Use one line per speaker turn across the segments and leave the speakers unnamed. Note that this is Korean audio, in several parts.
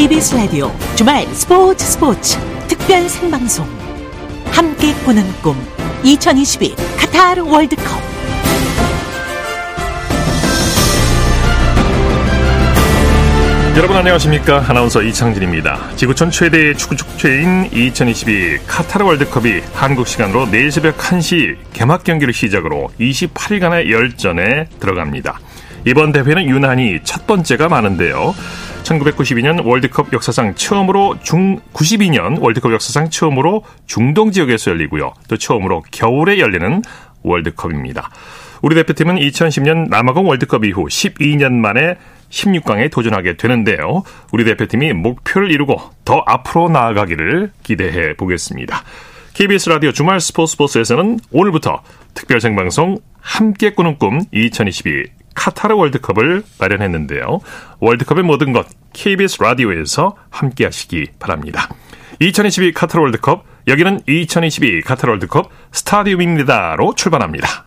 KBS 라디오 주말 스포츠 스포츠 특별 생방송. 함께 꾸는 꿈. 2022 카타르 월드컵.
여러분 안녕하십니까? 아나운서 이창진입니다. 지구촌 최대의 축구 축제인 2022 카타르 월드컵이 한국 시간으로 내일 새벽 1시 개막 경기를 시작으로 28일간의 열전에 들어갑니다. 이번 대회는 유난히 첫 번째가 많은데요 1992년 월드컵 역사상 처음으로 중 92년 월드컵 역사상 처음으로 중동 지역에서 열리고요. 또 처음으로 겨울에 열리는 월드컵입니다. 우리 대표팀은 2010년 남아공 월드컵 이후 12년 만에 16강에 도전하게 되는데요. 우리 대표팀이 목표를 이루고 더 앞으로 나아가기를 기대해 보겠습니다. KBS 라디오 주말 스포츠 스포츠에서는 오늘부터 특별 생방송 함께 꾸는 꿈 2022 카타르 월드컵을 마련했는데요. 월드컵의 모든 것 KBS 라디오에서 함께 하시기 바랍니다. 2022 카타르 월드컵 여기는 2022 카타르 월드컵 스타디움입니다로 출발합니다.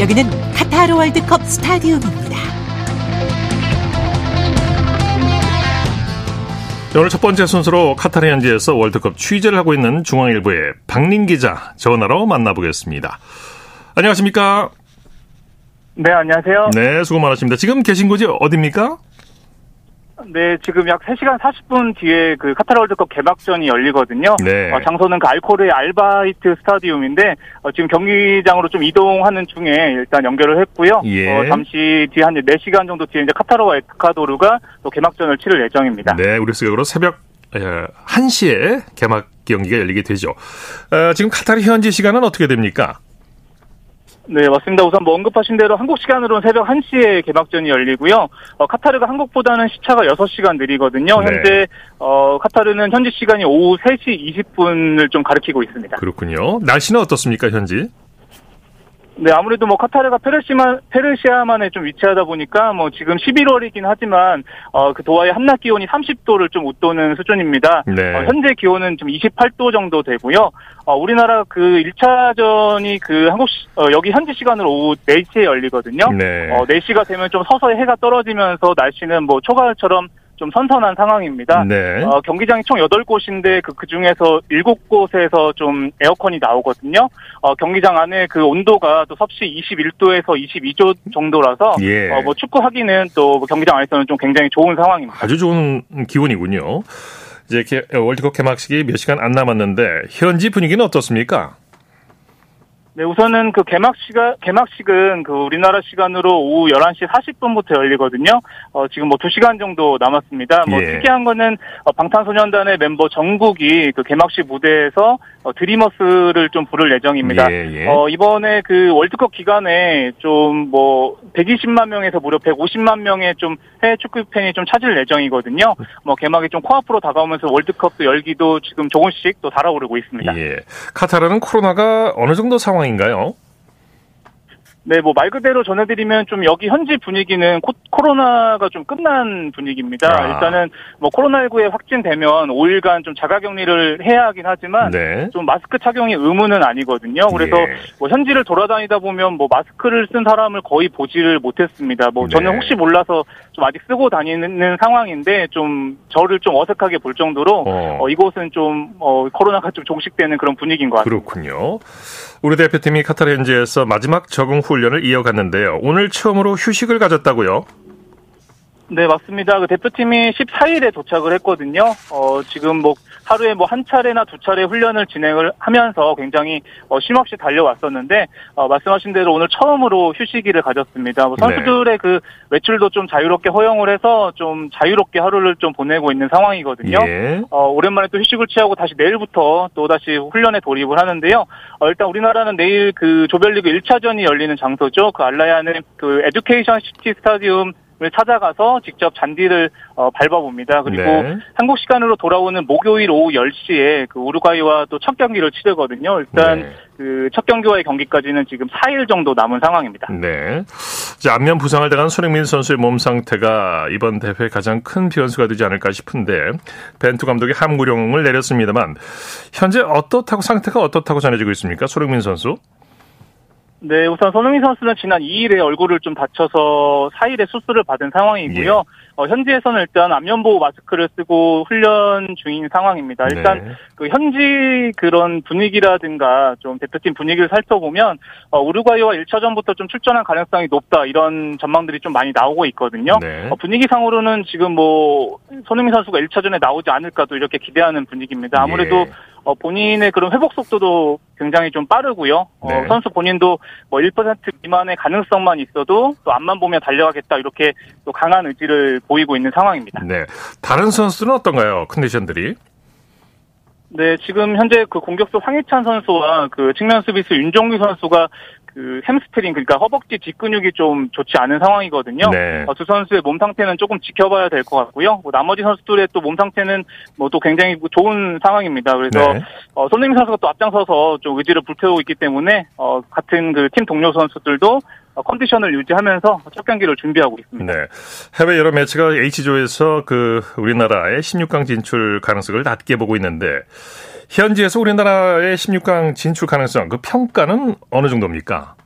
여기는 카타르 월드컵 스타디움입니다.
오늘 첫 번째 순서로 카타르 현지에서 월드컵 취재를 하고 있는 중앙일보의 박린 기자 전화로 만나보겠습니다. 안녕하십니까?
네, 안녕하세요.
네, 수고 많으십니다. 지금 계신 곳이 어디입니까?
네, 지금 약 3시간 40분 뒤에 그 카타르 월드컵 개막전이 열리거든요.
네.
어, 장소는 그 알코르의 알바이트 스타디움인데 어, 지금 경기장으로 좀 이동하는 중에 일단 연결을 했고요.
예.
어, 잠시 뒤에 한 4시간 정도 뒤에 이제 카타르와 에콰도르가 또 개막전을 치를 예정입니다.
네, 우리 시각으로 새벽 1시에 개막 경기가 열리게 되죠. 어, 지금 카타르 현지 시간은 어떻게 됩니까?
네, 맞습니다. 우선 뭐 언급하신 대로 한국 시간으로는 새벽 1시에 개막전이 열리고요. 어, 카타르가 한국보다는 시차가 6시간 느리거든요.
네.
현재 어, 카타르는 현지 시간이 오후 3시 20분을 좀 가리키고 있습니다.
그렇군요. 날씨는 어떻습니까, 현지?
네, 아무래도 뭐 카타르가 페르시마, 페르시아만에 좀 위치하다 보니까 뭐 지금 11월이긴 하지만 어, 그 도하의 한낮 기온이 30도를 좀 웃도는 수준입니다.
네.
어, 현재 기온은 좀 28도 정도 되고요. 어, 우리나라 그 1차전이 그 한국 시, 어, 여기 현지 시간으로 오후 4시에 열리거든요.
네.
어, 4시가 되면 좀 서서히 해가 떨어지면서 날씨는 뭐 초가을처럼 좀 선선한 상황입니다.
네.
어, 경기장이 총 8곳인데 그, 그 중에서 7곳에서 좀 에어컨이 나오거든요. 어, 경기장 안에 그 온도가 또 섭씨 21도에서 22도 정도라서
예.
어, 뭐 축구하기는 또뭐 경기장 안에서는 좀 굉장히 좋은 상황입니다.
아주 좋은 기온이군요. 이제 개- 월드컵 개막식이 몇 시간 안 남았는데 현지 분위기는 어떻습니까?
네, 우선은 그 개막식가 개막식은 그 우리나라 시간으로 오후 11시 40분부터 열리거든요. 어, 지금 뭐 2시간 정도 남았습니다. 뭐
예.
특이한 거는 어, 방탄소년단의 멤버 정국이 그 개막식 무대에서 어, 드리머스를 좀 부를 예정입니다.
예, 예.
어, 이번에 그 월드컵 기간에 좀 뭐 120만 명에서 무려 150만 명의 좀 해외 축구 팬이 좀 찾을 예정이거든요. 뭐 개막이 좀 코앞으로 다가오면서 월드컵도 열기도 지금 조금씩 또 달아오르고 있습니다.
예. 카타르는 코로나가 어느 정도 상황인가요?
네, 뭐 말 그대로 전해드리면 좀 여기 현지 분위기는 코, 코로나가 좀 끝난 분위기입니다.
아.
일단은 뭐 코로나19에 확진되면 5일간 좀 자가격리를 해야 하긴 하지만
네.
좀 마스크 착용이 의무는 아니거든요. 그래서
예.
뭐 현지를 돌아다니다 보면 뭐 마스크를 쓴 사람을 거의 보지를 못했습니다. 뭐 저는
네.
혹시 몰라서 좀 아직 쓰고 다니는 상황인데 좀 저를 좀 어색하게 볼 정도로
어.
어, 이곳은 좀 어, 코로나가 좀 종식되는 그런 분위기인 것 같습니다.
그렇군요. 우리 대표팀이 카타르 현지에서 마지막 적응 훈련을 이어갔는데요. 오늘 처음으로 휴식을 가졌다고요?
네, 맞습니다. 그 대표팀이 14일에 도착을 했거든요. 어, 지금 뭐 하루에 뭐 한 차례나 두 차례 훈련을 진행을 하면서 굉장히 어, 쉼없이 달려왔었는데 어, 말씀하신 대로 오늘 처음으로 휴식일을 가졌습니다. 뭐 선수들의 그 외출도 좀 자유롭게 허용을 해서 좀 자유롭게 하루를 좀 보내고 있는 상황이거든요.
예.
어, 오랜만에 또 휴식을 취하고 다시 내일부터 또 다시 훈련에 돌입을 하는데요. 어, 일단 우리나라는 내일 그 조별리그 1차전이 열리는 장소죠. 그 알라얀 그 에듀케이션 시티 스타디움 찾아가서 직접 잔디를 어, 밟아봅니다. 그리고
네.
한국 시간으로 돌아오는 목요일 오후 10시에 그 우루과이와 또 첫 경기를 치르거든요. 일단
네.
그첫 경기와의 경기까지는 지금 4일 정도 남은 상황입니다.
네. 자, 안면 부상을 당한 손흥민 선수의 몸 상태가 이번 대회 가장 큰 변수가 되지 않을까 싶은데 벤투 감독이 함구령을 내렸습니다만 현재 어떻다고 상태가 어떻다고 전해지고 있습니까? 손흥민 선수?
네, 우선 손흥민 선수는 지난 2일에 얼굴을 좀 다쳐서 4일에 수술을 받은 상황이고요.
예.
어, 현지에서는 일단 안면 보호 마스크를 쓰고 훈련 중인 상황입니다. 일단
네.
그 현지 그런 분위기라든가 좀 대표팀 분위기를 살펴보면 어, 우루과이와 1차전부터 좀 출전할 가능성이 높다 이런 전망들이 좀 많이 나오고 있거든요.
네.
어, 분위기상으로는 지금 뭐 손흥민 선수가 1차전에 나오지 않을까도 이렇게 기대하는 분위기입니다. 아무래도
예.
어, 본인의 그런 회복 속도도 굉장히 좀 빠르고요. 어,
네.
선수 본인도 뭐 1% 미만의 가능성만 있어도 또 앞만 보며 달려가겠다 이렇게 또 강한 의지를 보이고 있는 상황입니다.
네. 다른 선수는 어떤가요? 컨디션들이?
네, 지금 현재 그 공격수 황희찬 선수와 그 측면 수비수 윤종규 선수가 그 햄스트링 그러니까 허벅지 뒷근육이 좀 좋지 않은 상황이거든요.
네.
어, 두 선수의 몸 상태는 조금 지켜봐야 될 것 같고요. 뭐 나머지 선수들의 또 몸 상태는 뭐 또 굉장히 좋은 상황입니다. 그래서
네.
어, 손흥민 선수가 또 앞장서서 좀 의지를 불태우고 있기 때문에 어, 같은 그 팀 동료 선수들도 어, 컨디션을 유지하면서 첫 경기를 준비하고 있습니다.
네. 해외 여러 매치가 H조에서 그 우리나라의 16강 진출 가능성을 낮게 보고 있는데 현지에서 우리나라의 16강 진출 가능성 그 평가는 어느 정도입니까?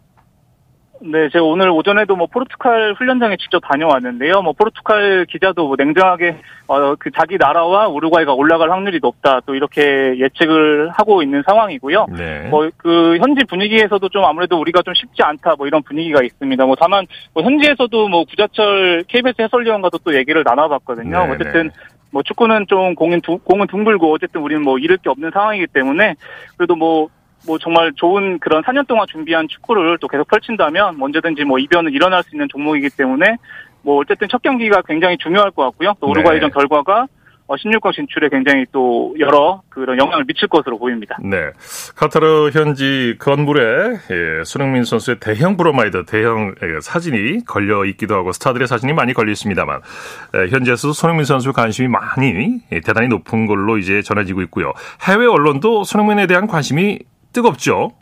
네, 제가 오늘 오전에도 뭐 포르투갈 훈련장에 직접 다녀왔는데요. 뭐 포르투갈 기자도 뭐 냉정하게 어 그 자기 나라와 우루과이가 올라갈 확률이 높다 또 이렇게 예측을 하고 있는 상황이고요.
네.
뭐그 현지 분위기에서도 좀 아무래도 우리가 좀 쉽지 않다 뭐 이런 분위기가 있습니다. 뭐 다만 뭐 현지에서도 뭐 구자철 KBS 해설위원과도 또 얘기를 나눠봤거든요.
네,
어쨌든
네.
뭐 축구는 좀 공은 두, 공은 둥글고 어쨌든 우리는 뭐 잃을 게 없는 상황이기 때문에 그래도 뭐뭐 정말 좋은 그런 4년 동안 준비한 축구를 또 계속 펼친다면 언제든지 뭐 이변은 일어날 수 있는 종목이기 때문에 뭐 어쨌든 첫 경기가 굉장히 중요할 것 같고요. 또 우루과이전
네.
결과가 어, 16강 진출에 굉장히 또 여러 그런 영향을 미칠 것으로 보입니다.
네. 카타르 현지 건물에 예, 손흥민 선수의 대형 브로마이드, 대형 예, 사진이 걸려 있기도 하고 스타들의 사진이 많이 걸려 있습니다만 예, 현지에서도 손흥민 선수 관심이 많이 예, 대단히 높은 걸로 이제 전해지고 있고요. 해외 언론도 손흥민에 대한 관심이 뜨겁죠.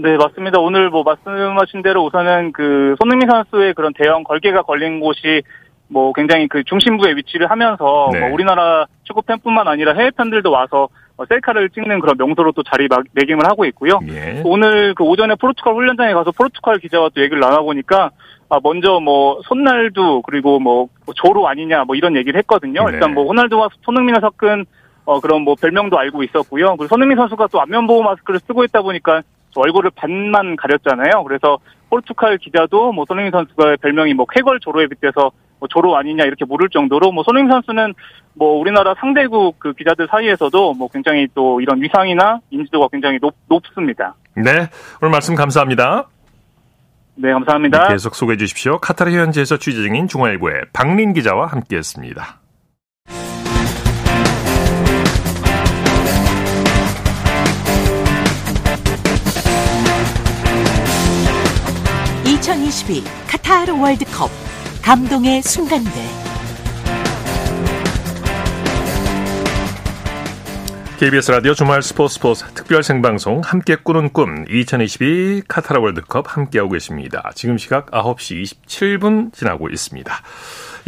네, 맞습니다. 오늘 뭐 말씀하신 대로 우선은 그 손흥민 선수의 그런 대형 걸개가 걸린 곳이 뭐 굉장히 그 중심부에 위치를 하면서
네.
뭐 우리나라 축구 팬뿐만 아니라 해외 팬들도 와서 어, 셀카를 찍는 그런 명소로 또 자리 막- 매김을 하고 있고요.
예.
오늘 그 오전에 포르투갈 훈련장에 가서 포르투갈 기자와 또 얘기를 나눠보니까 아 먼저 뭐 손날두 그리고 뭐 조로 아니냐 뭐 이런 얘기를 했거든요.
네.
일단 뭐 호날두와 손흥민을 섞은 어 그런 뭐 별명도 알고 있었고요. 그리고 손흥민 선수가 또 안면 보호 마스크를 쓰고 있다 보니까 저 얼굴을 반만 가렸잖아요. 그래서 포르투갈 기자도 뭐 손흥민 선수가 별명이 뭐 쾌걸 조로에 빗대서 뭐 조로 아니냐 이렇게 물을 정도로 뭐 손흥민 선수는 뭐 우리나라 상대국 그 기자들 사이에서도 뭐 굉장히 또 이런 위상이나 인지도가 굉장히 높, 높습니다.
네. 오늘 말씀 감사합니다.
네, 감사합니다.
계속 소개해 주십시오. 카타르 현지에서 취재 중인 중앙일보의 박린 기자와 함께했습니다.
(2022) 카타르 월드컵 감동의 순간들
KBS 라디오 주말 스포츠 스포츠 특별 생방송 함께 꾸는 꿈 2022 카타르 월드컵 함께하고 계십니다. 지금 시각 9시 27분 지나고 있습니다.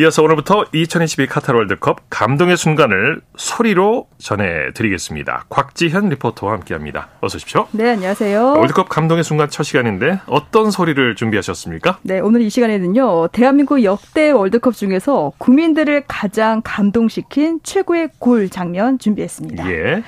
이어서 오늘부터 2022 카타르 월드컵 감동의 순간을 소리로 전해드리겠습니다. 곽지현 리포터와 함께합니다. 어서 오십시오.
네, 안녕하세요.
월드컵 감동의 순간 첫 시간인데 어떤 소리를 준비하셨습니까?
네, 오늘 이 시간에는요, 대한민국 역대 월드컵 중에서 국민들을 가장 감동시킨 최고의 골 장면 준비했습니다.
예.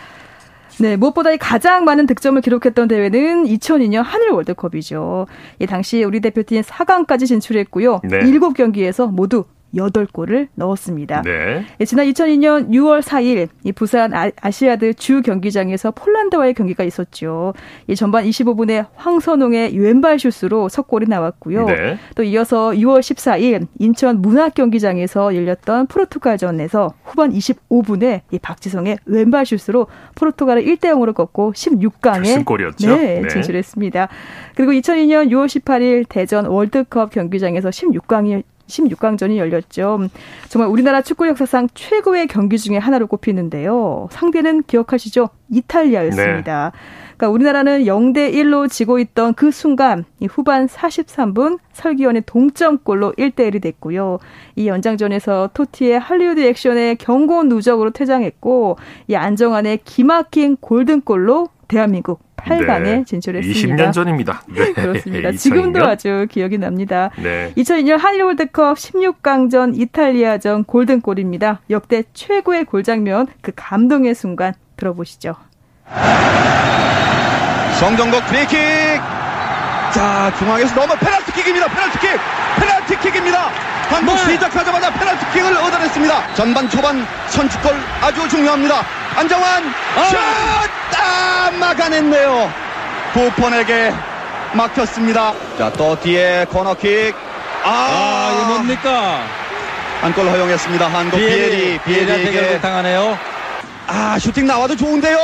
네, 무엇보다 이 가장 많은 득점을 기록했던 대회는 2002년 한일 월드컵이죠. 이 당시 우리 대표팀 4강까지 진출했고요.
네.
7경기에서 모두 8골을 넣었습니다.
네.
예, 지난 2002년 6월 4일 이 부산 아, 아시아드 주 경기장에서 폴란드와의 경기가 있었죠. 이 전반 25분에 황선홍의 왼발 슛으로 첫 골이 나왔고요.
네.
또 이어서 6월 14일 인천 문학 경기장에서 열렸던 포르투갈전에서 후반 25분에 이 박지성의 왼발 슛으로 포르투갈을 1대 0으로 꺾고 16강에
결승골이었죠.
네,
네.
진출했습니다. 그리고 2002년 6월 18일 대전 월드컵 경기장에서 16강이 16강전이 열렸죠. 정말 우리나라 축구 역사상 최고의 경기 중에 하나로 꼽히는데요. 상대는 기억하시죠? 이탈리아였습니다. 네. 그러니까 우리나라는 0대 1로 지고 있던 그 순간 이 후반 43분 설기현의 동점골로 1대 1이 됐고요. 이 연장전에서 토티의 할리우드 액션의 경고 누적으로 퇴장했고 이 안정환의 기막힌 골든골로 대한민국 8강에 네. 진출했습니다.
20년 전입니다.
네. 그렇습니다. 지금도 아주 기억이 납니다. 네. 2002년 한일 월드컵 16강전 이탈리아전 골든골입니다. 역대 최고의 골 장면 그 감동의 순간 들어보시죠.
송종국 프리킥 자 중앙에서 넘어 페널티킥입니다 페널티킥 페널티킥입니다 한국 네. 시작하자마자 페널티킥을 얻어냈습니다 전반 초반 선취골 아주 중요합니다 안정환 아. 슛! 아, 막아냈네요. 부폰에게 막혔습니다. 자 또 뒤에 코너킥.
아, 아 이거 뭡니까?
한골 허용했습니다. 한국 비에리
비에리 에게. 당하네요.
아 슈팅 나와도 좋은데요.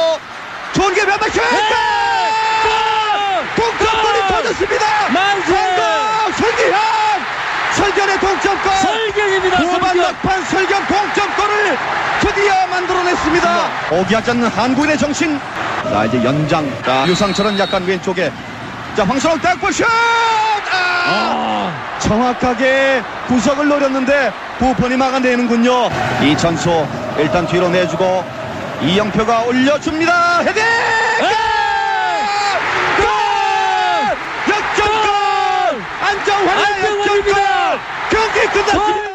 좋은 게 몇몇 슛! 동점골이 터졌습니다.
만세!
설견의 동점골!
설견입니다.
후반 막판 설견 동점골을 드디어 만들어냈습니다. 오기하지 않는 한국인의 정신. 자 이제 연장. 자 유상철은 약간 왼쪽에. 자 황선홍 땅볼 슛! 아! 아! 정확하게 구석을 노렸는데 부폰이 막아내는군요. 이천수 일단 뒤로 내주고 이영표가 올려줍니다. 헤딩! 안정환의 역전골! 경기 끝났습니다.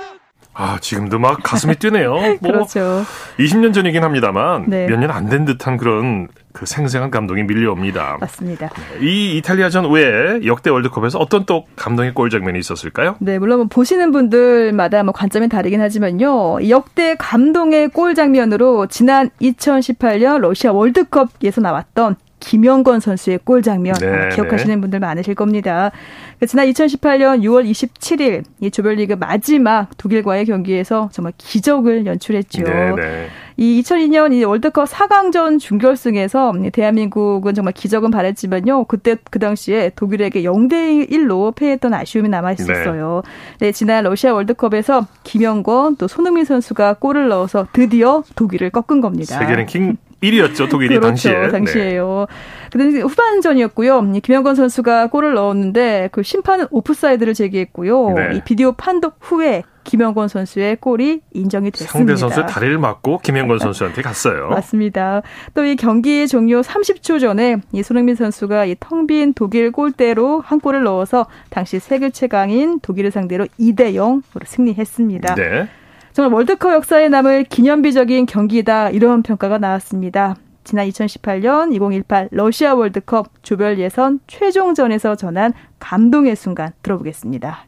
아, 지금도 막 가슴이 뛰네요. 뭐
그렇죠.
20년 전이긴 합니다만 네. 몇년 안 된 듯한 그런 그 생생한 감동이 밀려옵니다.
맞습니다.
네, 이 이탈리아전 외에 역대 월드컵에서 어떤 또 감동의 골 장면이 있었을까요?
네, 물론 뭐 보시는 분들마다 뭐 관점이 다르긴 하지만요. 역대 감동의 골 장면으로 지난 2018년 러시아 월드컵에서 나왔던 김영건 선수의 골 장면 네. 기억하시는 분들 많으실 겁니다. 그 지난 2018년 6월 27일 이 조별리그 마지막 독일과의 경기에서 정말 기적을 연출했죠. 네, 네. 이 2002년 이 월드컵 4강전 준결승에서 대한민국은 정말 기적은 바랬지만요. 그때 그 당시에 독일에게 0대 1로 패했던 아쉬움이 남아 있었어요. 네. 네, 지난 러시아 월드컵에서 김영권 또 손흥민 선수가 골을 넣어서 드디어 독일을 꺾은 겁니다.
세계 랭킹 1위였죠, 독일이
그렇죠,
당시에.
당시에요. 네. 근데 후반전이었고요. 김영권 선수가 골을 넣었는데 그 심판은 오프사이드를 제기했고요. 네. 이 비디오 판독 후에 김영권 선수의 골이 인정이 됐습니다.
상대 선수 다리를 맞고 김영권 선수한테 갔어요.
맞습니다. 또 이 경기 종료 30초 전에 이 손흥민 선수가 이 텅 빈 독일 골대로 한 골을 넣어서 당시 세계 최강인 독일을 상대로 2대 0으로 승리했습니다. 네. 정말 월드컵 역사에 남을 기념비적인 경기다 이런 평가가 나왔습니다. 지난 2018년 2018 러시아 월드컵 조별 예선 최종전에서 전한 감동의 순간 들어보겠습니다.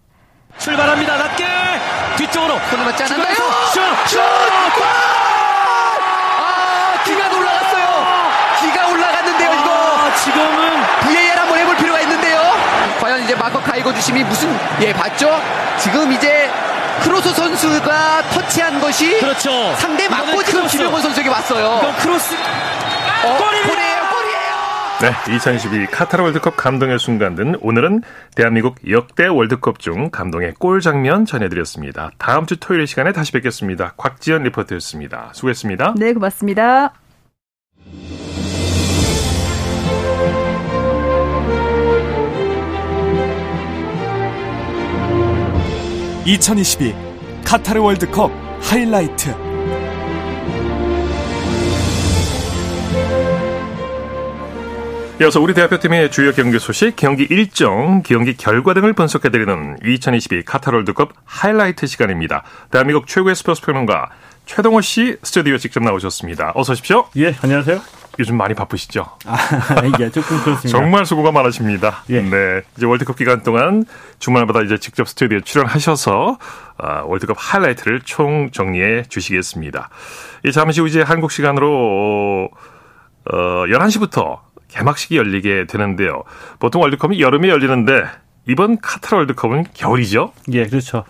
출발합니다. 낮게 뒤쪽으로
손을 맞지 않았나요?
슛! 슛!
아, 기가 올라갔어요. 기가 올라갔는데요, 이거.
아, 지금은
VAR 한번 해볼 필요가 있는데요. 과연 이제 마커 가이거 주심이 무슨 예 봤죠? 지금 이제 크로스 선수가 터치한 것이
그렇죠.
상대 맞고 지금 김영권 선수에게 왔어요.
이건 크로스
어, 골이에요.
네, 2022 카타르 월드컵 감동의 순간들 오늘은 대한민국 역대 월드컵 중 감동의 골 장면 전해드렸습니다. 다음 주 토요일 시간에 다시 뵙겠습니다. 곽지연 리포터였습니다. 수고했습니다.
네, 고맙습니다.
(2022) 카타르 월드컵 하이라이트
이어서 우리 대표팀의 주요 경기 소식, 경기 일정, 경기 결과 등을 분석해드리는 2022 카타르 월드컵 하이라이트 시간입니다. 대한민국 최고의 스포츠 평론가 최동호 씨 스튜디오 직접 나오셨습니다. 어서 오십시오.
예, 안녕하세요.
요즘 많이 바쁘시죠?
아, 예, 조금 그렇습니다.
정말 수고가 많으십니다. 예. 네. 이제 월드컵 기간 동안 주말마다 이제 직접 스튜디오에 출연하셔서 아, 월드컵 하이라이트를 총 정리해 주시겠습니다. 이 잠시 후 이제 한국 시간으로 어, 11시부터 개막식이 열리게 되는데요. 보통 월드컵이 여름에 열리는데 이번 카타르 월드컵은 겨울이죠?
예, 그렇죠.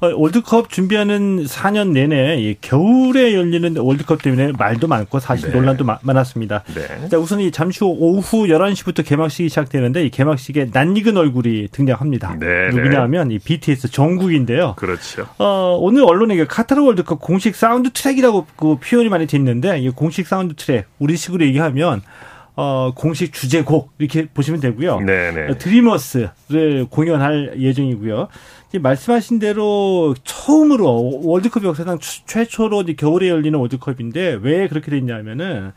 어, 월드컵 준비하는 4년 내내 예, 겨울에 열리는 월드컵 때문에 말도 많고 사실 네. 논란도 마, 많았습니다. 네. 자, 우선 이 잠시 후 오후 11시부터 개막식이 시작되는데 이 개막식에 낯익은 얼굴이 등장합니다. 네, 네, 누구냐 하면 이 BTS 정국인데요.
그렇죠.
어, 오늘 언론에 카타르 월드컵 공식 사운드 트랙이라고 그 표현이 많이 돼 있는데 이 공식 사운드 트랙 우리식으로 얘기하면 어, 공식 주제곡 이렇게 보시면 되고요. 네네. 네. 드리머스를 공연할 예정이고요. 말씀하신 대로 처음으로 월드컵 역사상 최초로 겨울에 열리는 월드컵인데 왜 그렇게 됐냐면은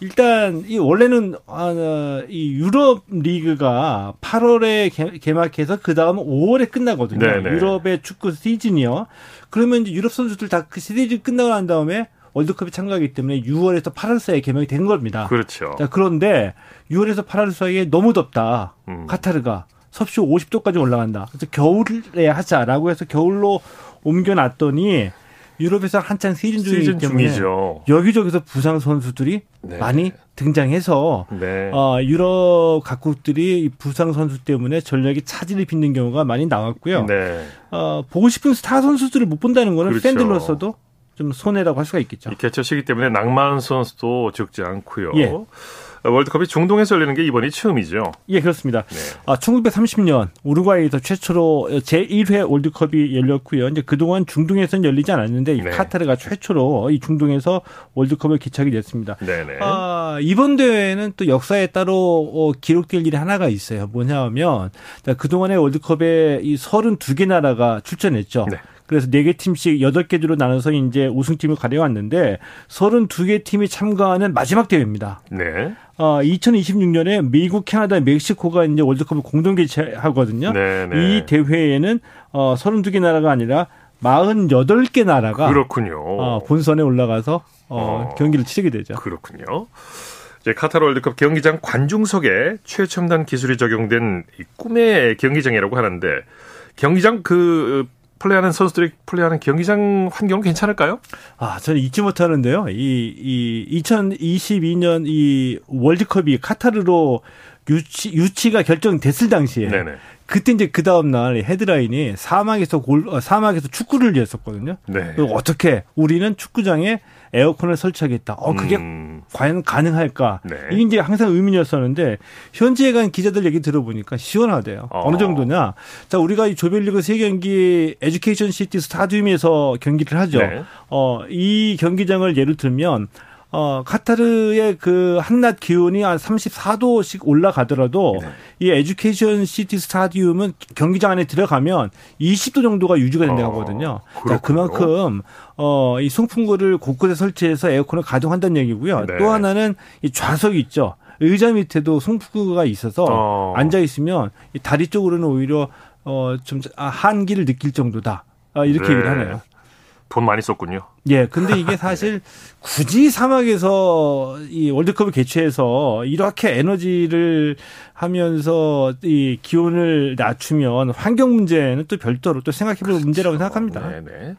일단 이 원래는 아, 이 유럽 리그가 8월에 개막해서 그 다음 5월에 끝나거든요. 네네. 유럽의 축구 시즌이요. 그러면 이제 유럽 선수들 다 그 시리즈 끝나고 난 다음에 월드컵에 참가하기 때문에 6월에서 8월 사이에 개막이 된 겁니다.
그렇죠.
자, 그런데 6월에서 8월 사이에 너무 덥다. 음. 카타르가 섭씨 50도까지 올라간다. 그래서 겨울에 하자라고 해서 겨울로 옮겨놨더니 유럽에서 한창 시즌 중이기 시즌 때문에 중이죠. 여기저기서 부상 선수들이 네. 많이 등장해서 네. 어, 유럽 각국들이 부상 선수 때문에 전력이 차질을 빚는 경우가 많이 나왔고요. 네. 어, 보고 싶은 스타 선수들을 못 본다는 거는 그렇죠. 팬들로서도 좀 손해라고 할 수가 있겠죠.
이 개최 시기 때문에 낭만 선수도 적지 않고요. 예. 월드컵이 중동에서 열리는 게 이번이 처음이죠.
예, 그렇습니다. 네. 아, 1930년 우루과이에서 최초로 제1회 월드컵이 열렸고요. 이제 그동안 중동에서는 열리지 않았는데 네. 카타르가 최초로 이 중동에서 월드컵을 개최하게 됐습니다. 네네. 아, 이번 대회는 또 역사에 따로 어, 기록될 일이 하나가 있어요. 뭐냐 하면 그동안의 월드컵에 이 32개 나라가 출전했죠. 네. 그래서 4개 팀씩 8개 주로 나눠서 이제 우승팀을 가려왔는데 32개 팀이 참가하는 마지막 대회입니다. 네. 어, 2026년에 미국, 캐나다, 멕시코가 이제 월드컵을 공동 개최하거든요. 네, 네. 이 대회에는 어, 32개 나라가 아니라 48개 나라가
그렇군요.
어, 본선에 올라가서 어, 어, 경기를 치르게 되죠.
그렇군요. 이제 카타르 월드컵 경기장 관중석에 최첨단 기술이 적용된 꿈의 경기장이라고 하는데 경기장 그 플레이하는 선수들이 플레이하는 경기장 환경은 괜찮을까요?
아, 저는 잊지 못하는데요. 이, 이 2022년 이 월드컵이 카타르로 유치, 유치가 결정됐을 당시에 네네. 그때 이제 그 다음 날 헤드라인이 사막에서 골 어, 사막에서 축구를 했었거든요. 네. 어떻게 우리는 축구장에 에어컨을 설치하겠다. 어 그게 음. 과연 가능할까? 네. 이게 이제 항상 의문이었었는데 현지에 간 기자들 얘기 들어보니까 시원하대요. 어느 정도냐? 자 우리가 이 조별리그 세 경기 에듀케이션 시티 스타디움에서 경기를 하죠. 네. 어 이 경기장을 예를 들면 어, 카타르의 그 한낮 기온이 한 34도씩 올라가더라도 네. 이 에듀케이션 시티 스타디움은 경기장 안에 들어가면 20도 정도가 유지가 된다고 어, 하거든요. 어, 자, 그만큼 어, 이 송풍구를 곳곳에 설치해서 에어컨을 가동한다는 얘기고요. 네. 또 하나는 이 좌석이 있죠. 의자 밑에도 송풍구가 있어서 어. 앉아 있으면 이 다리 쪽으로는 오히려 어, 좀 아, 한기를 느낄 정도다. 아, 이렇게 네. 얘기를 하네요.
돈 많이 썼군요.
예, 근데 이게 사실 굳이 사막에서 이 월드컵을 개최해서 이렇게 에너지를 하면서 이 기온을 낮추면 환경 문제는 또 별도로 또 생각해 볼 그렇죠. 문제라고 생각합니다. 네네.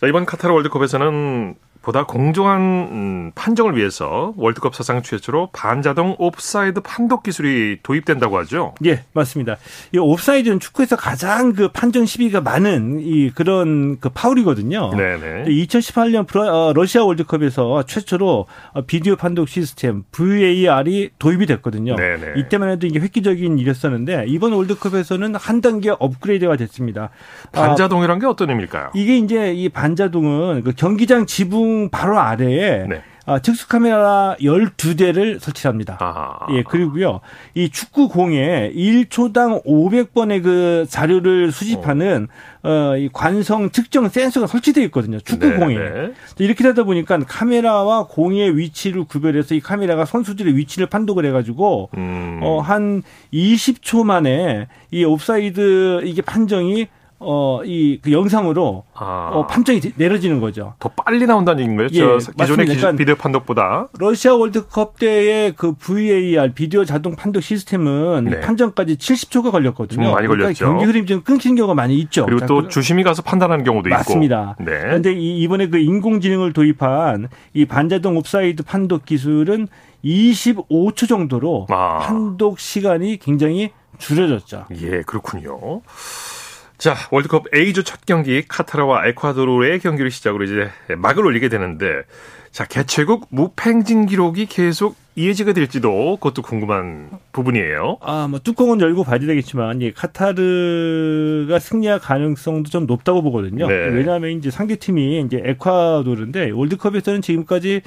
자, 이번 카타르 월드컵에서는 보다 공정한 음, 판정을 위해서 월드컵 사상 최초로 반자동 옵사이드 판독 기술이 도입된다고 하죠.
예, 맞습니다. 이 옵사이드는 축구에서 가장 그 판정 시비가 많은 이 그런 그 파울이거든요. 네네. 2018년 어, 러시아 월드컵에서 최초로 어, 비디오 판독 시스템 VAR이 도입이 됐거든요. 네네. 이때만 해도 이게 획기적인 일이었었는데 이번 월드컵에서는 한 단계 업그레이드가 됐습니다.
반자동이란 게 어떤 의미일까요?
이게 이제 이 반자동은 그 경기장 지붕 바로 아래에 네. 아, 특수 카메라 12대를 설치합니다. 아. 예, 그리고요. 이 축구 공에 1초당 500번의 그 자료를 수집하는 어, 어 이 관성 측정 센서가 설치되어 있거든요. 축구공에. 네, 네. 이렇게 되다 보니까 카메라와 공의 위치를 구별해서 이 카메라가 선수들의 위치를 판독을 해 가지고 음. 어, 한 20초 만에 이 옵사이드 이게 판정이 어, 이, 그 영상으로, 아. 어, 판정이 내려지는 거죠.
더 빨리 나온다는 얘기인 거예요? 예, 기존의 그러니까 비디오 판독보다?
러시아 월드컵 때의 그 VAR, 비디오 자동 판독 시스템은 네. 판정까지 70초가 걸렸거든요.
많이 그러니까 걸렸죠.
경기 흐름이 좀 끊기는 경우가 많이 있죠.
그리고 또 자, 주심이 가서 판단하는 경우도
맞습니다. 있고. 맞습니다. 네. 그런데 이번에 그 인공지능을 도입한 이 반자동 옵사이드 판독 기술은 25초 정도로 아. 판독 시간이 굉장히 줄여졌죠.
예, 그렇군요. 자, 월드컵 A조 첫 경기 카타르와 에콰도르의 경기를 시작으로 이제 막을 올리게 되는데 자, 개최국 무팽진 기록이 계속 이해지가 될지도 그것도 궁금한 부분이에요.
아, 뭐 뚜껑은 열고 봐야 되겠지만 이 카타르가 승리할 가능성도 좀 높다고 보거든요. 네. 왜냐하면 이제 상대 팀이 이제 에콰도르인데 월드컵에서는 지금까지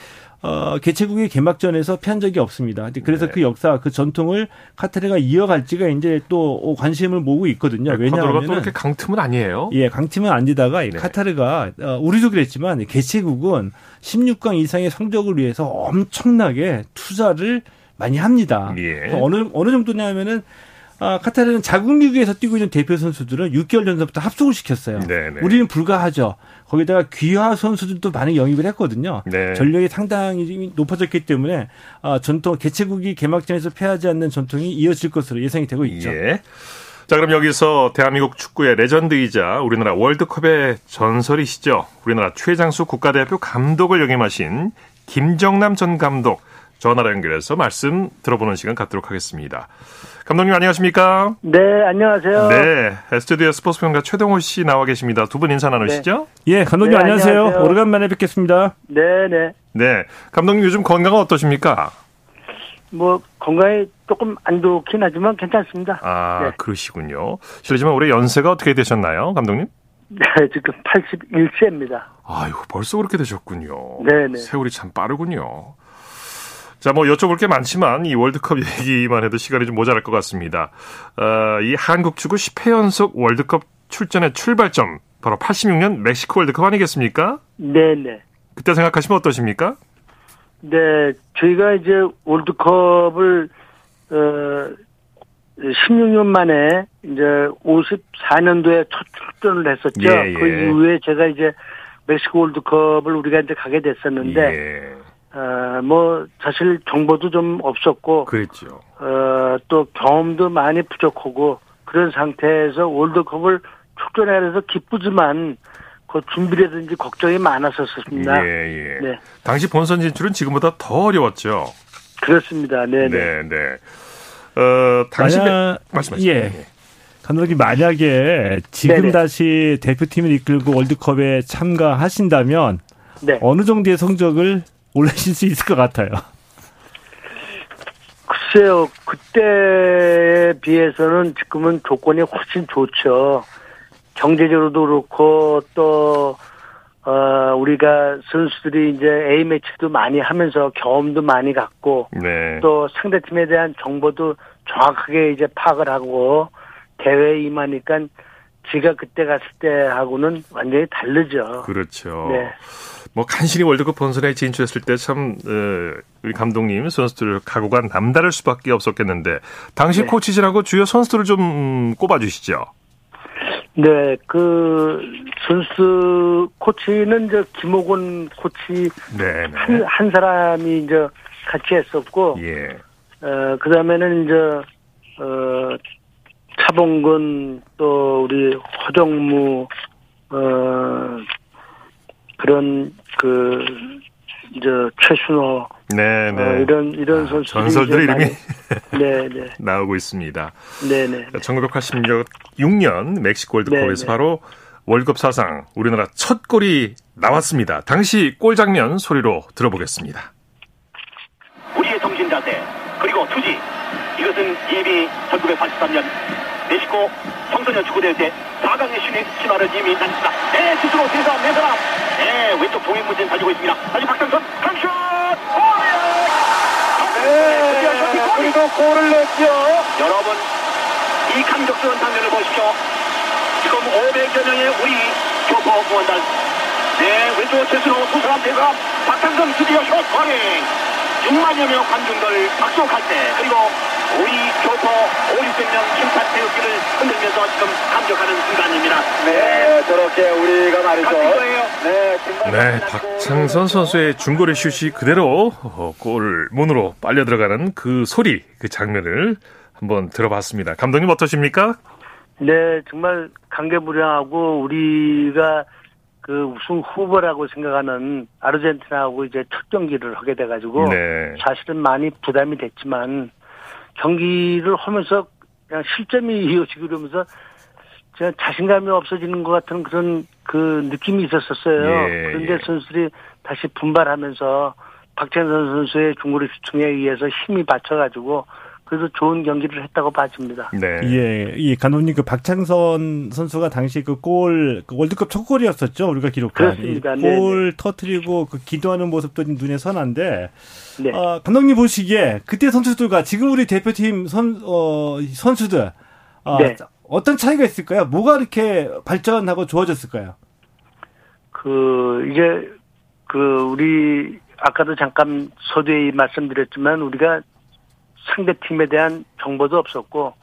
어, 개최국의 개막전에서 피한 적이 없습니다. 그래서 네. 그 역사, 그 전통을 카타르가 이어갈지가 이제 또 관심을 모으고 있거든요.
왜냐하면 또 그렇게 강팀은 아니에요.
예, 강팀은 아니다가 네. 카타르가 어, 우리도 그랬지만 개최국은 16강 이상의 성적을 위해서 엄청나게 투자를 많이 합니다. 예. 어느 어느 정도냐면은 아, 카타르는 자국 리그에서 뛰고 있는 대표 선수들은 6개월 전부터 합숙을 시켰어요. 네네. 우리는 불가하죠. 거기다가 귀화 선수들도 많이 영입을 했거든요. 네. 전력이 상당히 높아졌기 때문에 아, 전통 개최국이 개막전에서 패하지 않는 전통이 이어질 것으로 예상이 되고 있죠. 예.
자, 그럼 여기서 대한민국 축구의 레전드이자 우리나라 월드컵의 전설이시죠. 우리나라 최장수 국가대표 감독을 역임하신 김정남 전 감독 전화로 연결해서 말씀 들어보는 시간 갖도록 하겠습니다. 감독님 안녕하십니까?
네, 안녕하세요.
네, 스튜디오 스포츠 평가 최동호 씨 나와 계십니다. 두 분 인사 나누시죠?
네. 예, 감독님 네, 안녕하세요. 안녕하세요. 오래간만에 뵙겠습니다.
네, 네.
네, 감독님 요즘 건강은 어떠십니까?
뭐 건강이 조금 안 좋긴 하지만 괜찮습니다.
아, 네. 그러시군요. 실례지만 올해 연세가 어떻게 되셨나요, 감독님?
네, 지금 81세입니다.
아유, 벌써 그렇게 되셨군요.
네, 네.
세월이 참 빠르군요. 자, 뭐 여쭤볼 게 많지만 이 월드컵 얘기만 해도 시간이 좀 모자랄 것 같습니다. 어, 이 한국 축구 10회 연속 월드컵 출전의 출발점 바로 86년 멕시코 월드컵 아니겠습니까?
네, 네.
그때 생각하시면 어떠십니까?
네, 저희가 이제 월드컵을 어 16년 만에 이제 54년도에 첫 출전을 했었죠. 예, 예. 그 이후에 제가 이제 멕시코 월드컵을 우리가 이제 가게 됐었는데 예. 어, 뭐, 사실 정보도 좀 없었고.
그랬죠.
어, 또 경험도 많이 부족하고, 그런 상태에서 월드컵을 출전해서 기쁘지만, 그 준비라든지 걱정이 많았었습니다.
예, 예. 네. 당시 본선 진출은 지금보다 더 어려웠죠.
그렇습니다. 네,
네. 네, 네. 어, 당시 만약, 말씀하시죠. 예.
네. 감독님 만약에 지금 네네. 다시 대표팀을 이끌고 월드컵에 참가하신다면 네. 어느 정도의 성적을 올리실 수 있을 것 같아요.
글쎄요, 그때에 비해서는 지금은 조건이 훨씬 좋죠. 경제적으로도 그렇고, 또, 어, 우리가 선수들이 이제 A매치도 많이 하면서 경험도 많이 갖고, 네. 또 상대팀에 대한 정보도 정확하게 이제 파악을 하고, 대회에 임하니까 제가 그때 갔을 때하고는 완전히 다르죠.
그렇죠. 네. 뭐 간신히 월드컵 본선에 진출했을 때참 어, 우리 감독님 선수들 각오가 남다를 수밖에 없었겠는데 당시 네. 코치진하고 주요 선수들을 좀 꼽아 주시죠.
네, 그 선수 코치는 저 김호곤 코치 네, 네. 한, 한 사람이 이제 같이 했었고, 예. 어 그 다음에는 이제 어 차봉근 또 우리 허정무 어 그런 그 이제 최순호 네, 네. 어, 이런 이런 아, 선수
전설들 이름이 네, 네. 나오고 있습니다. 네, 네. 1986년 멕시코 월드컵에서 네, 네. 바로 월드컵 사상 우리나라 첫 골이 나왔습니다. 당시 골 장면 소리로 들어보겠습니다.
우리의 정신 자세 그리고 투지 이것은 이미 1983년 멕시코 청소년 축구대회 때 4강의 신의 신화를 이미 났습니다. 네, 스스로 대사 네 사람. 네, 왼쪽 동행문진 가지고 있습니다. 다시 박상선 강슛! 네, 그리고 골을 냈죠. 여러분, 이 감격스러운 장면을 보십시오. 지금 500여 명의 우리 교포 응원단. 네, 왼쪽 최순호 두 사람 대사 박상선 드디어 슛 커닝. 6만여 명 관중들 박수할 때 그리고 우리 교포 5, 600명 심판 태극기를 흔들면서 지금 감격하는 순간입니다. 네, 저렇게 우리가 말이죠.
네, 네, 박창선 선수의 중거리 슛이 그대로 어, 골 문으로 빨려 들어가는 그 소리, 그 장면을 한번 들어봤습니다. 감독님 어떠십니까?
네, 정말 감개무량하고 우리가 그 우승 후보라고 생각하는 아르헨티나하고 이제 첫 경기를 하게 돼가지고 네. 사실은 많이 부담이 됐지만 경기를 하면서 그냥 실점이 이어지고 그러면서 제가 자신감이 없어지는 것 같은 그런 그 느낌이 있었었어요. 예, 그런데 예. 선수들이 다시 분발하면서 박찬선 선수의 중거리 슈팅에 의해서 힘이 받쳐가지고 그래서 좋은 경기를 했다고 봐집니다.
네. 예, 이 감독님 그 박창선 선수가 당시 그골 그 월드컵 첫 골이었었죠. 우리가 기록한
그렇습니다.
골 터트리고 그 기도하는 모습도 눈에 선한데 네. 어, 감독님 보시기에 그때 선수들과 지금 우리 대표팀 선 어, 선수들 어, 네. 어떤 차이가 있을까요? 뭐가 이렇게 발전하고 좋아졌을까요?
그 이제 그 우리 아까도 잠깐 서두에 말씀드렸지만 우리가 상대 팀에 대한 정보도 없었고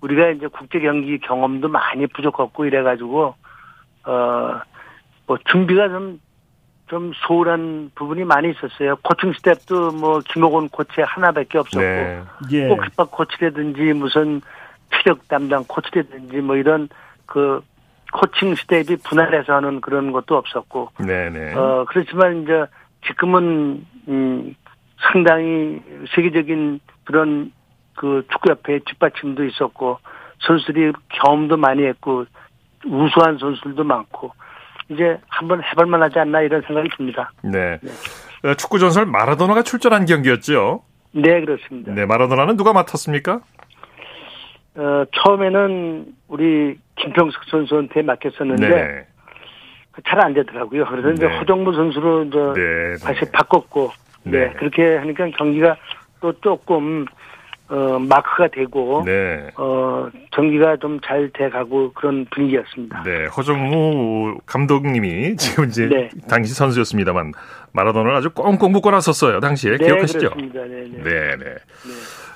우리가 이제 국제 경기 경험도 많이 부족했고 이래가지고 어 뭐 준비가 좀좀 소홀한 부분이 많이 있었어요. 코칭 스텝도 뭐 김호곤 코치 하나밖에 없었고 네. 예. 골키퍼 코치라든지 무슨 체력 담당 코치라든지 뭐 이런 그 코칭 스텝이 분할해서 하는 그런 것도 없었고 네네. 네. 어 그렇지만 이제 지금은 음 상당히 세계적인 그런 그 축구협회 뒷받침도 있었고 선수들이 경험도 많이 했고 우수한 선수들도 많고 이제 한번 해볼 만하지 않나 이런 생각이 듭니다.
네. 네. 축구 전설 마라도나가 출전한 경기였죠.
네 그렇습니다.
네 마라도나는 누가 맡았습니까?
어, 처음에는 우리 김평석 선수한테 맡겼었는데 네. 잘안 되더라고요. 그래서 네. 이제 허정무 선수로 이제 네, 다시 바꿨고 네. 그렇게 하니까 경기가 또 조금 어, 마크가 되고, 네. 어, 경기가 좀 잘 돼가고 그런 분위기였습니다.
네, 허정무 감독님이 지금 이제 네. 당시 선수였습니다만 마라도나를 아주 꽁꽁 묶어놨었어요. 당시에 네, 기억하시죠?
그렇습니다. 네, 네.
네, 네.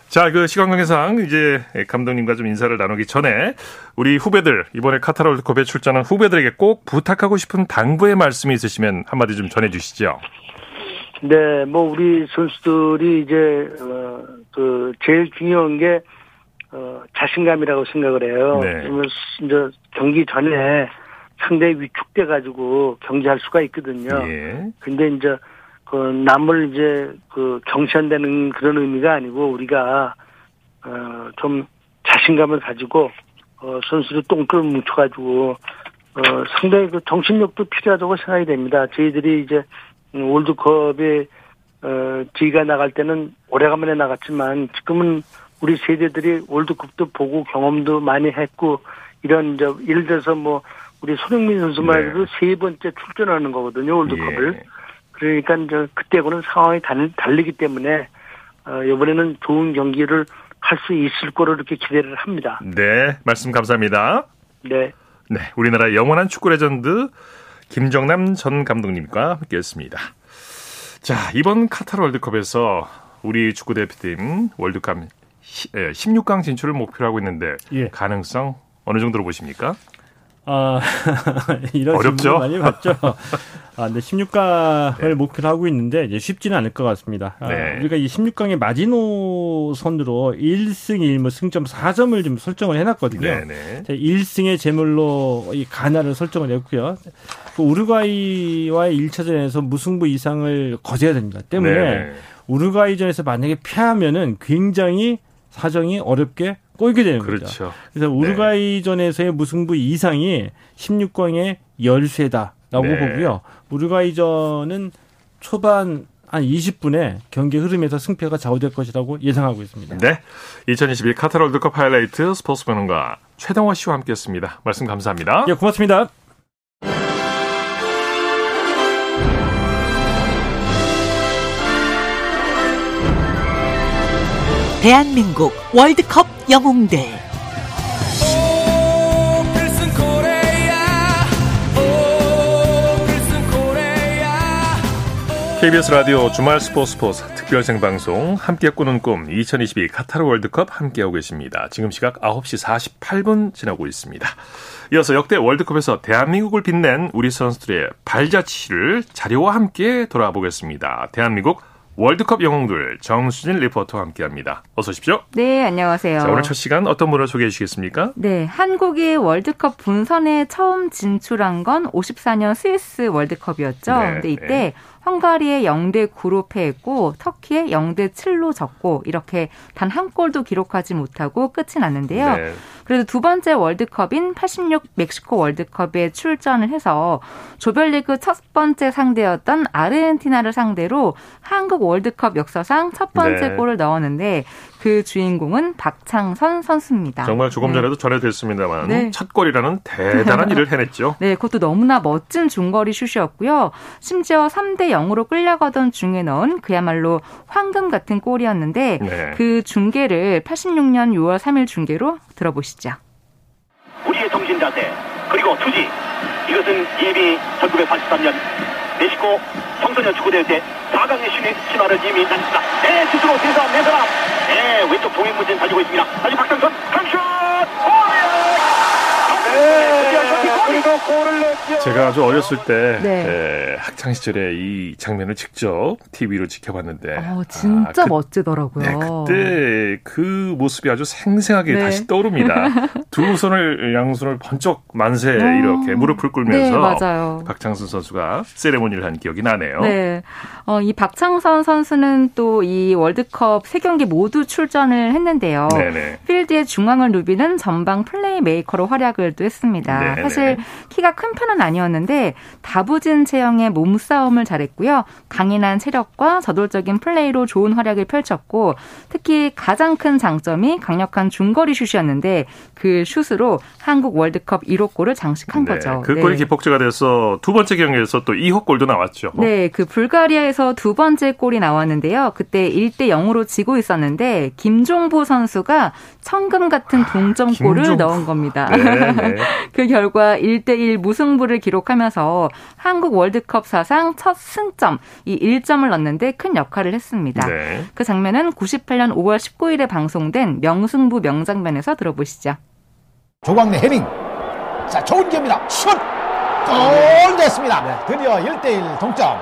자, 그 시간 관계상 이제 감독님과 좀 인사를 나누기 전에 우리 후배들 이번에 카타르 월드컵에 출전한 후배들에게 꼭 부탁하고 싶은 당부의 말씀이 있으시면 한마디 좀 전해주시죠.
네, 뭐 우리 선수들이 이제 어, 그 제일 중요한 게 어, 자신감이라고 생각을 해요. 네. 이제 경기 전에 상대 위축돼 가지고 경기할 수가 있거든요. 예. 근데 이제 그 남을 이제 그 경시한다는 그런 의미가 아니고 우리가 어 좀 자신감을 가지고 어 선수를 똥끌 뭉쳐가지고 어 상당히 그 정신력도 필요하다고 생각이 됩니다. 저희들이 이제 월드컵에 어, 저희가 나갈 때는 오래간만에 나갔지만 지금은 우리 세대들이 월드컵도 보고 경험도 많이 했고 이런 이제 예를 들어서 뭐 우리 손흥민 선수만 해도 네. 세 번째 출전하는 거거든요 월드컵을 예. 그러니까 이제 그때하고는 상황이 달, 다르기 때문에 어, 이번에는 좋은 경기를 할 수 있을 거로 이렇게 기대를 합니다.
네, 말씀 감사합니다.
네.
네, 우리나라 영원한 축구 레전드 김정남 전 감독님과 함께했습니다. 자, 이번 카타르 월드컵에서 우리 축구 대표팀 월드컵 16강 예, 진출을 목표로 하고 있는데 예. 가능성 어느 정도로 보십니까?
아, 이런 어렵죠? 많이 봤죠. 아, 근데 16강을 네. 목표로 하고 있는데 이제 쉽지는 않을 것 같습니다. 아, 네. 우리가 이 16강의 마지노선으로 1승 1무 승점 4점을 좀 설정을 해놨거든요. 네, 네. 1승의 제물로 이 가나를 설정을 했고요. 그 우루과이와의 1차전에서 무승부 이상을 거둬야 됩니다. 때문에 네. 우루과이전에서 만약에 패하면은 굉장히 사정이 어렵게 꼬이게 되는 그렇죠. 거죠. 그래서 네. 우루과이전에서의 무승부 이상이 16강의 열쇠다라고 네. 보고요. 우루과이전은 초반 한 20분에 경기 흐름에서 승패가 좌우될 것이라고 예상하고 있습니다.
네. 2021 카타르 월드컵 하이라이트 스포츠 변호가 최동화 씨와 함께했습니다. 말씀 감사합니다.
예, 고맙습니다.
대한민국 월드컵 영웅들
KBS 라디오 주말 스포츠 스포츠 특별 생방송 함께 꾸는 꿈 2022 카타르 월드컵 함께하고 계십니다. 지금 시각 9시 48분 지나고 있습니다. 이어서 역대 월드컵에서 대한민국을 빛낸 우리 선수들의 발자취를 자료와 함께 돌아보겠습니다. 대한민국 월드컵 영웅들 정수진 리포터와 함께합니다. 어서 오십시오.
네, 안녕하세요.
자, 오늘 첫 시간 어떤 분을 소개해 주시겠습니까?
네, 한국이 월드컵 본선에 처음 진출한 건 54년 스위스 월드컵이었죠. 네, 근데 이때 네. 헝가리에 0대 9로 패했고 터키에 0대 7로 졌고 이렇게 단 한 골도 기록하지 못하고 끝이 났는데요. 네. 그래도 두 번째 월드컵인 86 멕시코 월드컵에 출전을 해서 조별리그 첫 번째 상대였던 아르헨티나를 상대로 한국 월드컵 역사상 첫 번째 네. 골을 넣었는데 그 주인공은 박창선 선수입니다.
정말 조금 네. 전에도 전해드렸습니다만 네. 첫 골이라는 대단한 일을 해냈죠.
네, 그것도 너무나 멋진 중거리 슛이었고요. 심지어 3대 0으로 끌려가던 중에 넣은 그야말로 황금 같은 골이었는데 네. 그 중계를 86년 6월 3일 중계로 들어보시죠.
우리의 정신 자세 그리고 투지 이것은 이미 1983년 멕시코 청소년 축구대회 때 4강의 신화를 이미 난다. 네, 스스로 대사 내 사람. 네, 왼쪽 동행문진 달리고 있습니다. 다시 박상선, 강슛!
제가 아주 어렸을 때 네. 에, 학창 시절에 이 장면을 직접 TV로 지켜봤는데
어, 진짜 아, 그, 멋지더라고요.
네, 그때 그 모습이 아주 생생하게 네. 다시 떠오릅니다. 두 손을 양손을 번쩍 만세 어. 이렇게 무릎을 꿇면서 네, 박창선 선수가 세레모니를 한 기억이 나네요.
네, 어, 이 박창선 선수는 또 이 월드컵 세 경기 모두 출전을 했는데요. 네네. 필드의 중앙을 누비는 전방 플레이 메이커로 활약을 또 했습니다. 네네. 사실 키가 큰 편은 아니었는데 다부진 체형의 몸싸움을 잘했고요. 강인한 체력과 저돌적인 플레이로 좋은 활약을 펼쳤고 특히 가장 큰 장점이 강력한 중거리 슛이었는데 그 슛으로 한국 월드컵 1호 골을 장식한 네, 거죠.
그 골이 네. 기폭제가 돼서 두 번째 경기에서 또 2호 골도 나왔죠.
네, 그 불가리아에서 두 번째 골이 나왔는데요. 그때 1대 0으로 지고 있었는데 김종보 선수가 청금 같은 동점골을 아, 넣은 겁니다. 네, 네. 그 결과 1대 1 무승부를 기록하면서 한국 월드컵 사상 첫 승점, 이 1점을 넣는데 큰 역할을 했습니다. 네. 그 장면은 98년 5월 19일에 방송된 명승부 명장면에서 들어보시죠.
조광래 헤밍. 자, 좋은 기회입니다. 슛! 골 됐습니다. 네. 드디어 1대1 동점.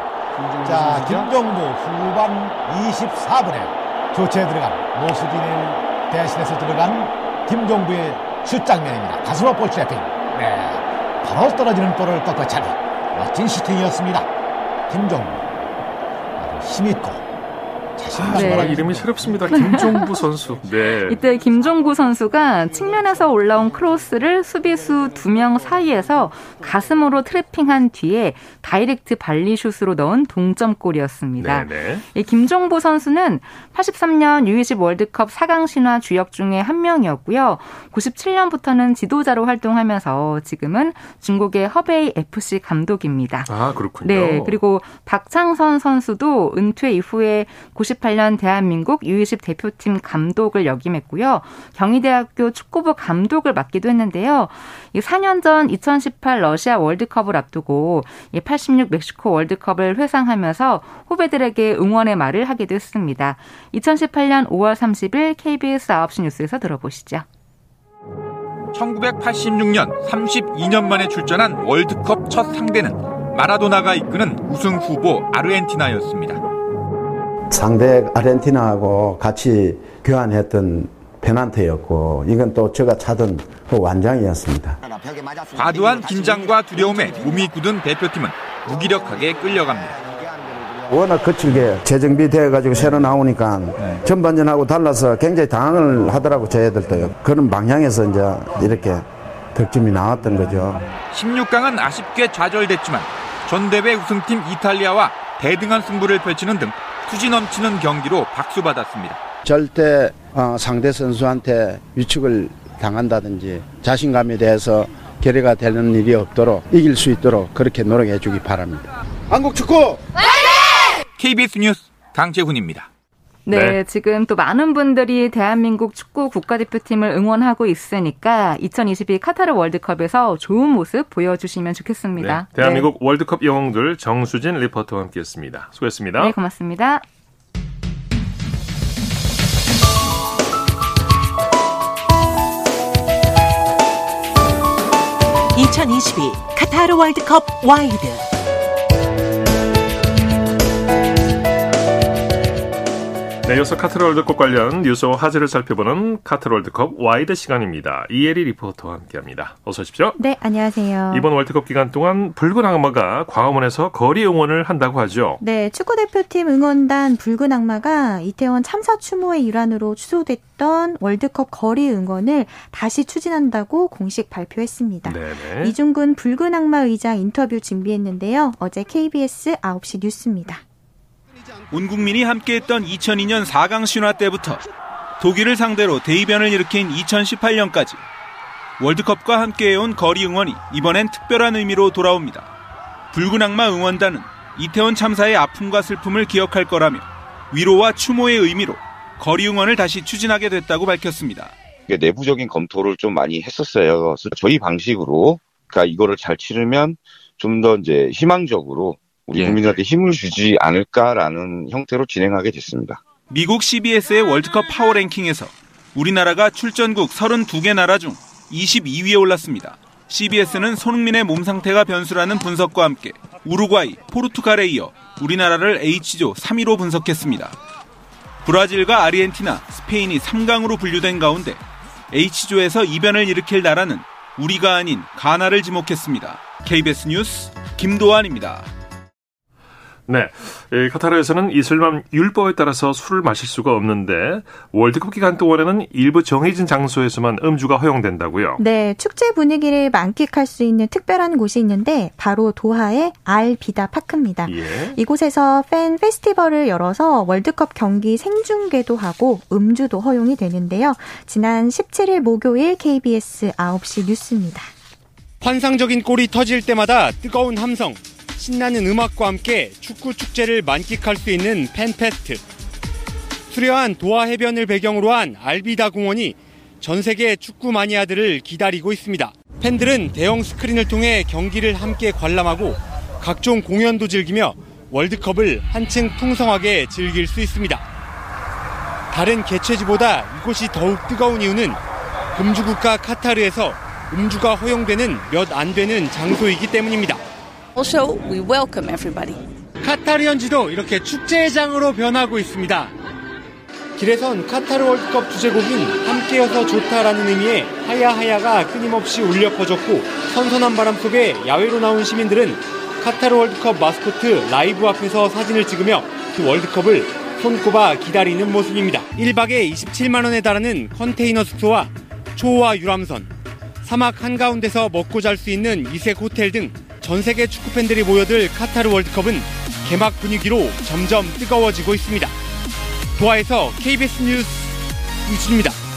자, 김종부 후반 24분에 교체에 들어간 모수진을 대신해서 들어간 김종부의 슛 장면입니다. 가슴 앞볼 트래핑. 네. 바로 떨어지는 볼을 꺾어 차기. 멋진 슈팅이었습니다. 김종부. 아주 힘있고
네. 이름이 새롭습니다. 김종부 선수. 네.
이때 김종부 선수가 측면에서 올라온 크로스를 수비수 두 명 사이에서 가슴으로 트래핑한 뒤에 다이렉트 발리슛으로 넣은 동점골이었습니다. 네네. 이 김종부 선수는 83년 U20 월드컵 4강 신화 주역 중에 한 명이었고요. 97년부터는 지도자로 활동하면서 지금은 중국의 허베이 FC 감독입니다.
아, 그렇군요.
네. 그리고 박창선 선수도 은퇴 이후에 98년 대한민국 U20 대표팀 감독을 역임했고요. 경희대학교 축구부 감독을 맡기도 했는데요. 4년 전 2018 러시아 월드컵을 앞두고 86 멕시코 월드컵을 회상하면서 후배들에게 응원의 말을 하기도 했습니다. 2018년 5월 30일 KBS 9시 뉴스에서 들어보시죠.
1986년 32년 만에 출전한 월드컵 첫 상대는 마라도나가 이끄는 우승 후보 아르헨티나였습니다.
상대 아르헨티나하고 같이 교환했던 페난트였고 이건 또 제가 찾은 그 완장이었습니다.
과도한 긴장과 두려움에 몸이 굳은 대표팀은 무기력하게 끌려갑니다.
워낙 거칠게 재정비 돼가지고 새로 나오니까 네. 전반전하고 달라서 굉장히 당황을 하더라고 저희들도요. 그런 방향에서 이제 이렇게 득점이 나왔던 거죠.
16강은 아쉽게 좌절됐지만 전 대회 우승팀 이탈리아와 대등한 승부를 펼치는 등 투지 넘치는 경기로 박수받았습니다.
절대 어, 상대 선수한테 위축을 당한다든지 자신감에 대해서 결여가 되는 일이 없도록 이길 수 있도록 그렇게 노력해 주기 바랍니다.
한국 축구
KBS 뉴스 강재훈입니다.
네, 네, 지금 또 많은 분들이 대한민국 축구 국가대표팀을 응원하고 있으니까 2022 카타르 월드컵에서 좋은 모습 보여주시면 좋겠습니다.
네, 대한민국 네. 월드컵 영웅들 정수진 리포터와 함께했습니다. 수고했습니다.
네, 고맙습니다.
(2022) 카타르 월드컵 와이드
네, 이어서 카타르 월드컵 관련 뉴스와 화제를 살펴보는 카타르 월드컵 와이드 시간입니다. 이혜리 리포터와 함께합니다. 어서 오십시오.
네, 안녕하세요.
이번 월드컵 기간 동안 붉은 악마가 광화문에서 거리 응원을 한다고 하죠.
네, 축구대표팀 응원단 붉은 악마가 이태원 참사 추모의 일환으로 취소됐던 월드컵 거리 응원을 다시 추진한다고 공식 발표했습니다. 네네. 이중근 붉은 악마 의장 인터뷰 준비했는데요. 어제 KBS 9시 뉴스입니다.
온 국민이 함께했던 2002년 4강 신화 때부터 독일을 상대로 대이변을 일으킨 2018년까지 월드컵과 함께해온 거리 응원이 이번엔 특별한 의미로 돌아옵니다. 붉은 악마 응원단은 이태원 참사의 아픔과 슬픔을 기억할 거라며 위로와 추모의 의미로 거리 응원을 다시 추진하게 됐다고 밝혔습니다.
내부적인 검토를 좀 많이 했었어요. 저희 방식으로 그러니까 이거를 잘 치르면 좀 더 이제 희망적으로 우리 예. 국민들한테 힘을 주지 않을까라는 형태로 진행하게 됐습니다.
미국 CBS의 월드컵 파워 랭킹에서 우리나라가 출전국 32개 나라 중 22위에 올랐습니다. CBS는 손흥민의 몸 상태가 변수라는 분석과 함께 우루과이, 포르투갈에 이어 우리나라를 H조 3위로 분석했습니다. 브라질과 아르헨티나, 스페인이 3강으로 분류된 가운데 H조에서 이변을 일으킬 나라는 우리가 아닌 가나를 지목했습니다. KBS 뉴스 김도환입니다.
네. 카타르에서는 이슬람 율법에 따라서 술을 마실 수가 없는데 월드컵 기간 동안에는 일부 정해진 장소에서만 음주가 허용된다고요.
네. 축제 분위기를 만끽할 수 있는 특별한 곳이 있는데 바로 도하의 알 비다 파크입니다. 예. 이곳에서 팬 페스티벌을 열어서 월드컵 경기 생중계도 하고 음주도 허용이 되는데요. 지난 17일 목요일 KBS 9시 뉴스입니다.
환상적인 골이 터질 때마다 뜨거운 함성 신나는 음악과 함께 축구 축제를 만끽할 수 있는 팬페스트. 수려한 도하 해변을 배경으로 한 알비다 공원이 전 세계 축구 마니아들을 기다리고 있습니다. 팬들은 대형 스크린을 통해 경기를 함께 관람하고 각종 공연도 즐기며 월드컵을 한층 풍성하게 즐길 수 있습니다. 다른 개최지보다 이곳이 더욱 뜨거운 이유는 금주국가 카타르에서 음주가 허용되는 몇 안 되는 장소이기 때문입니다. Also, we welcome everybody. 카타르 현지도 이렇게 축제장으로 변하고 있습니다. 길에선 카타르 월드컵 주제곡인 함께여서 좋다라는 의미의 하야하야가 끊임없이 울려 퍼졌고 선선한 바람 속에 야외로 나온 시민들은 카타르 월드컵 마스코트 라이브 앞에서 사진을 찍으며 그 월드컵을 손꼽아 기다리는 모습입니다. 1박에 27만 원에 달하는 컨테이너 숙소와 초호화 유람선, 사막 한가운데서 먹고 잘 수 있는 이색 호텔 등 전 세계 축구 팬들이 모여들 카타르 월드컵은 개막 분위기로 점점 뜨거워지고 있습니다. 도하에서 KBS 뉴스 이준입니다.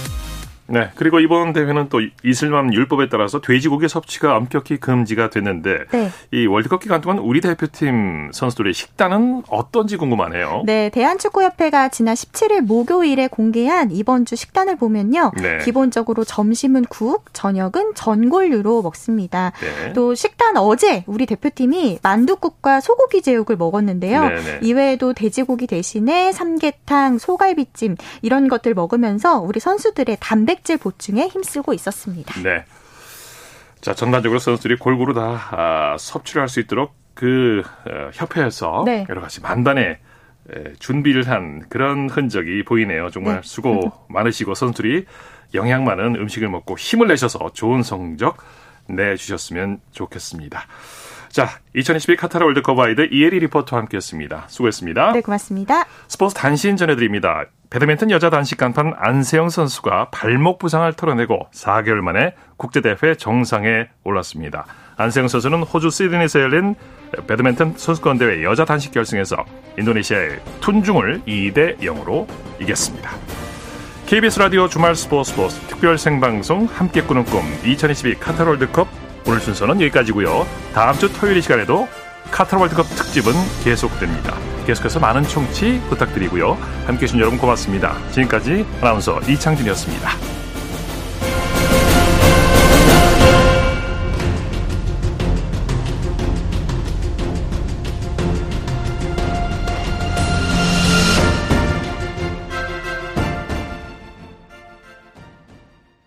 네. 그리고 이번 대회는 또 이슬람 율법에 따라서 돼지고기 섭취가 엄격히 금지가 됐는데 네. 이 월드컵 기간 동안 우리 대표팀 선수들의 식단은 어떤지 궁금하네요.
네. 대한축구협회가 지난 17일 목요일에 공개한 이번 주 식단을 보면요. 네. 기본적으로 점심은 국, 저녁은 전골류로 먹습니다. 네. 또 식단 어제 우리 대표팀이 만두국과 소고기 제육을 먹었는데요. 네, 네. 이외에도 돼지고기 대신에 삼계탕, 소갈비찜 이런 것들 먹으면서 우리 선수들의 단백 단백질 보충에 힘쓰고 있었습니다.
네. 자, 전반적으로 선수들이 골고루 다 아, 섭취를 할 수 있도록 그 어, 협회에서 네. 여러 가지 만반의 에, 준비를 한 그런 흔적이 보이네요. 정말 네. 수고 많으시고 선수들이 영양 많은 음식을 먹고 힘을 내셔서 좋은 성적 내주셨으면 좋겠습니다. 자, 2022 카타르 월드컵 와이드 이혜리 리포터와 함께했습니다. 수고했습니다.
네, 고맙습니다.
스포츠 단신 전해드립니다. 배드민턴 여자 단식 간판 안세영 선수가 발목 부상을 털어내고 4개월 만에 국제대회 정상에 올랐습니다. 안세영 선수는 호주 시드니에서 열린 배드민턴 선수권 대회 여자 단식 결승에서 인도네시아의 툰중을 2대 0으로 이겼습니다. KBS 라디오 주말 스포츠 스포츠 특별 생방송 함께 꾸는 꿈 2022 카타르 월드컵 오늘 순서는 여기까지고요. 다음 주 토요일 이 시간에도 카타르 월드컵 특집은 계속됩니다. 계속해서 많은 청취 부탁드리고요. 함께해 주신 여러분 고맙습니다. 지금까지 아나운서 이창진이었습니다.